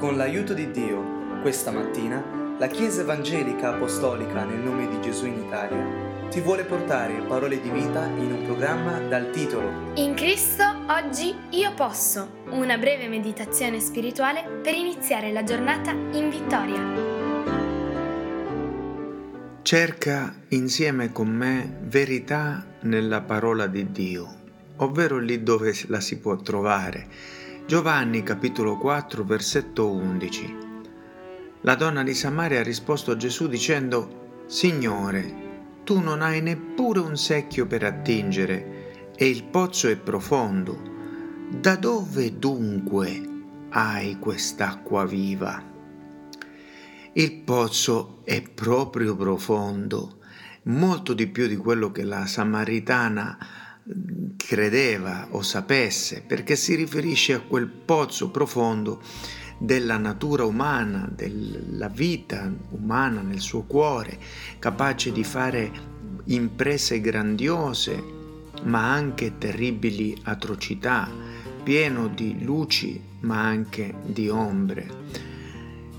Con l'aiuto di Dio, questa mattina, la Chiesa Evangelica Apostolica nel nome di Gesù in Italia ti vuole portare parole di vita in un programma dal titolo In Cristo oggi io posso, una breve meditazione spirituale per iniziare la giornata in vittoria. Cerca insieme con me verità nella parola di Dio, ovvero lì dove la si può trovare Giovanni capitolo 4 versetto 11. La donna di Samaria ha risposto a Gesù dicendo, Signore, tu non hai neppure un secchio per attingere e il pozzo è profondo. Da dove dunque hai quest'acqua viva? Il pozzo è proprio profondo, molto di più di quello che la Samaritana credeva o sapesse, perché si riferisce a quel pozzo profondo della natura umana, della vita umana nel suo cuore, capace di fare imprese grandiose, ma anche terribili atrocità, pieno di luci, ma anche di ombre.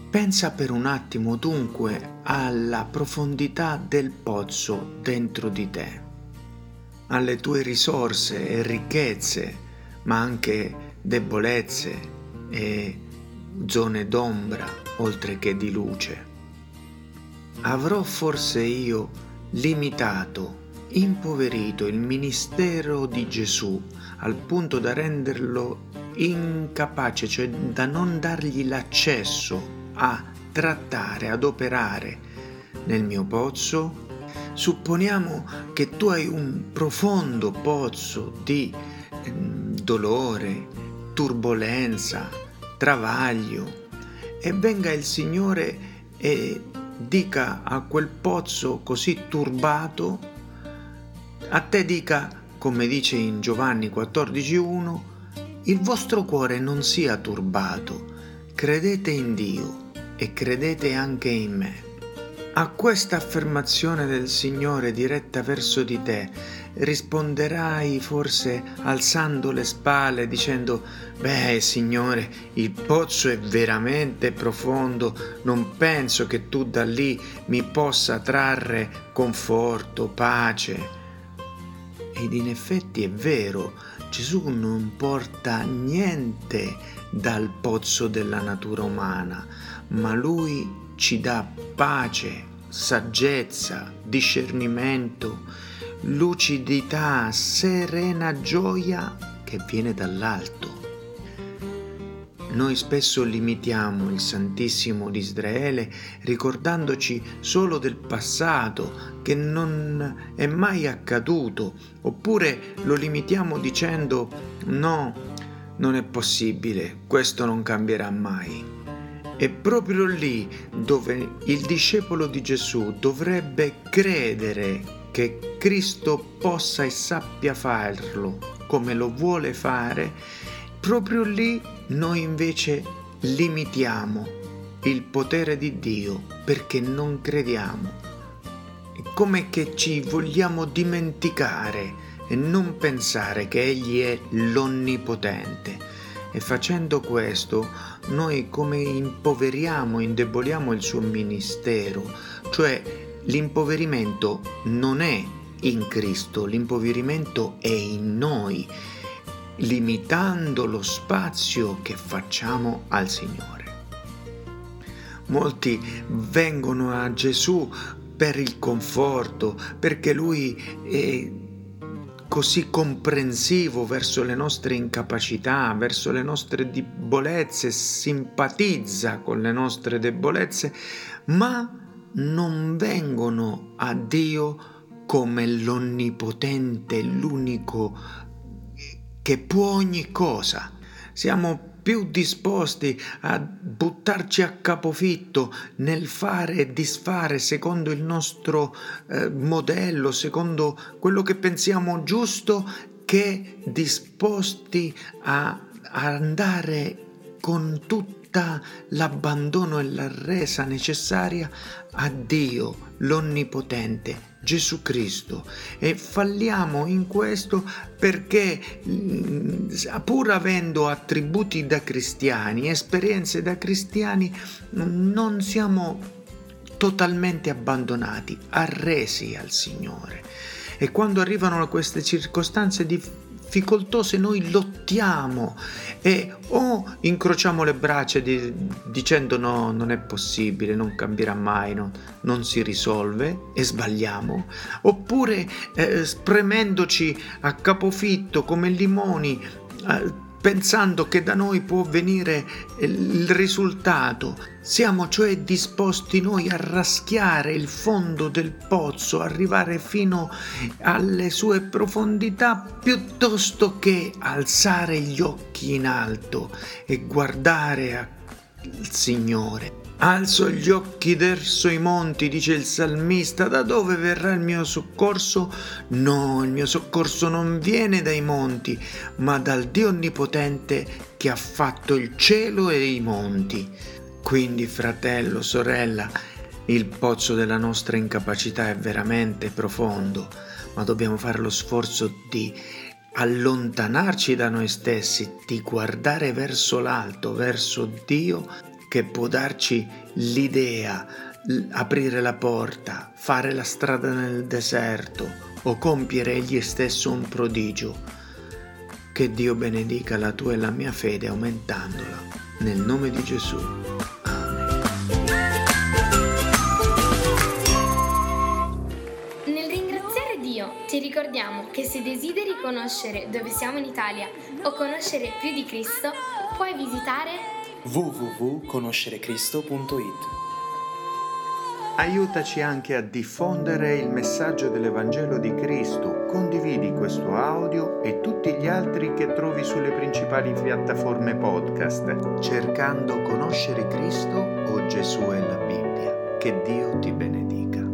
Pensa per un attimo dunque alla profondità del pozzo dentro di te alle tue risorse e ricchezze, ma anche debolezze e zone d'ombra oltre che di luce. Avrò forse io limitato, impoverito il ministero di Gesù al punto da renderlo incapace, cioè da non dargli l'accesso a trattare, ad operare nel mio pozzo Supponiamo che tu hai un profondo pozzo di eh, dolore, turbolenza, travaglio e venga il Signore e dica a quel pozzo così turbato, a te dica, come dice in Giovanni 14.1, il vostro cuore non sia turbato, credete in Dio e credete anche in me. A questa affermazione del Signore diretta verso di te risponderai forse alzando le spalle dicendo Beh Signore, il pozzo è veramente profondo, non penso che tu da lì mi possa trarre conforto, pace. Ed in effetti è vero, Gesù non porta niente dal pozzo della natura umana, ma lui ci dà pace, saggezza, discernimento, lucidità, serena gioia che viene dall'alto. Noi spesso limitiamo il Santissimo di Israele ricordandoci solo del passato che non è mai accaduto, oppure lo limitiamo dicendo no, non è possibile, questo non cambierà mai. È proprio lì dove il discepolo di Gesù dovrebbe credere che Cristo possa e sappia farlo come lo vuole fare, proprio lì noi invece limitiamo il potere di Dio perché non crediamo. Come che ci vogliamo dimenticare e non pensare che Egli è l'Onnipotente e facendo questo noi come impoveriamo, indeboliamo il suo ministero, cioè l'impoverimento non è in Cristo, l'impoverimento è in noi, limitando lo spazio che facciamo al Signore. Molti vengono a Gesù per il conforto, perché Lui è così comprensivo verso le nostre incapacità, verso le nostre debolezze, simpatizza con le nostre debolezze, ma non vengono a Dio come l'onnipotente, l'unico che può ogni cosa. Siamo più disposti a buttarci a capofitto nel fare e disfare secondo il nostro eh, modello, secondo quello che pensiamo giusto, che disposti a, andare con tutti tutta l'abbandono e la resa necessaria a Dio, l'Onnipotente, Gesù Cristo e falliamo in questo perché mm, pur avendo attributi da cristiani, esperienze da cristiani, non siamo totalmente abbandonati, arresi al Signore. E quando arrivano queste circostanze difficoltose noi lottiamo e o incrociamo le braccia di, dicendo no, non è possibile, non cambierà mai, no, non si risolve e sbagliamo, oppure eh, spremendoci a capofitto come limoni. Eh, pensando che da noi può venire il risultato. Siamo cioè disposti noi a raschiare il fondo del pozzo, arrivare fino alle sue profondità, piuttosto che alzare gli occhi in alto e guardare al Signore. Alzo gli occhi verso i monti, dice il salmista, da dove verrà il mio soccorso? No, il mio soccorso non viene dai monti, ma dal Dio Onnipotente che ha fatto il cielo e i monti. Quindi, fratello, sorella, il pozzo della nostra incapacità è veramente profondo, ma dobbiamo fare lo sforzo di allontanarci da noi stessi, di guardare verso l'alto, verso Dio che può darci l'idea, aprire la porta, fare la strada nel deserto o compiere egli stesso un prodigio. Che Dio benedica la tua e la mia fede aumentandola. Nel nome di Gesù. Amen. Nel ringraziare Dio ti ricordiamo che se desideri conoscere dove siamo in Italia o conoscere più di Cristo, puoi visitare www.conoscerecristo.it Aiutaci anche a diffondere il messaggio dell'Evangelo di Cristo. Condividi questo audio e tutti gli altri che trovi sulle principali piattaforme podcast, cercando Conoscere Cristo o Gesù e la Bibbia. Che Dio ti benedica.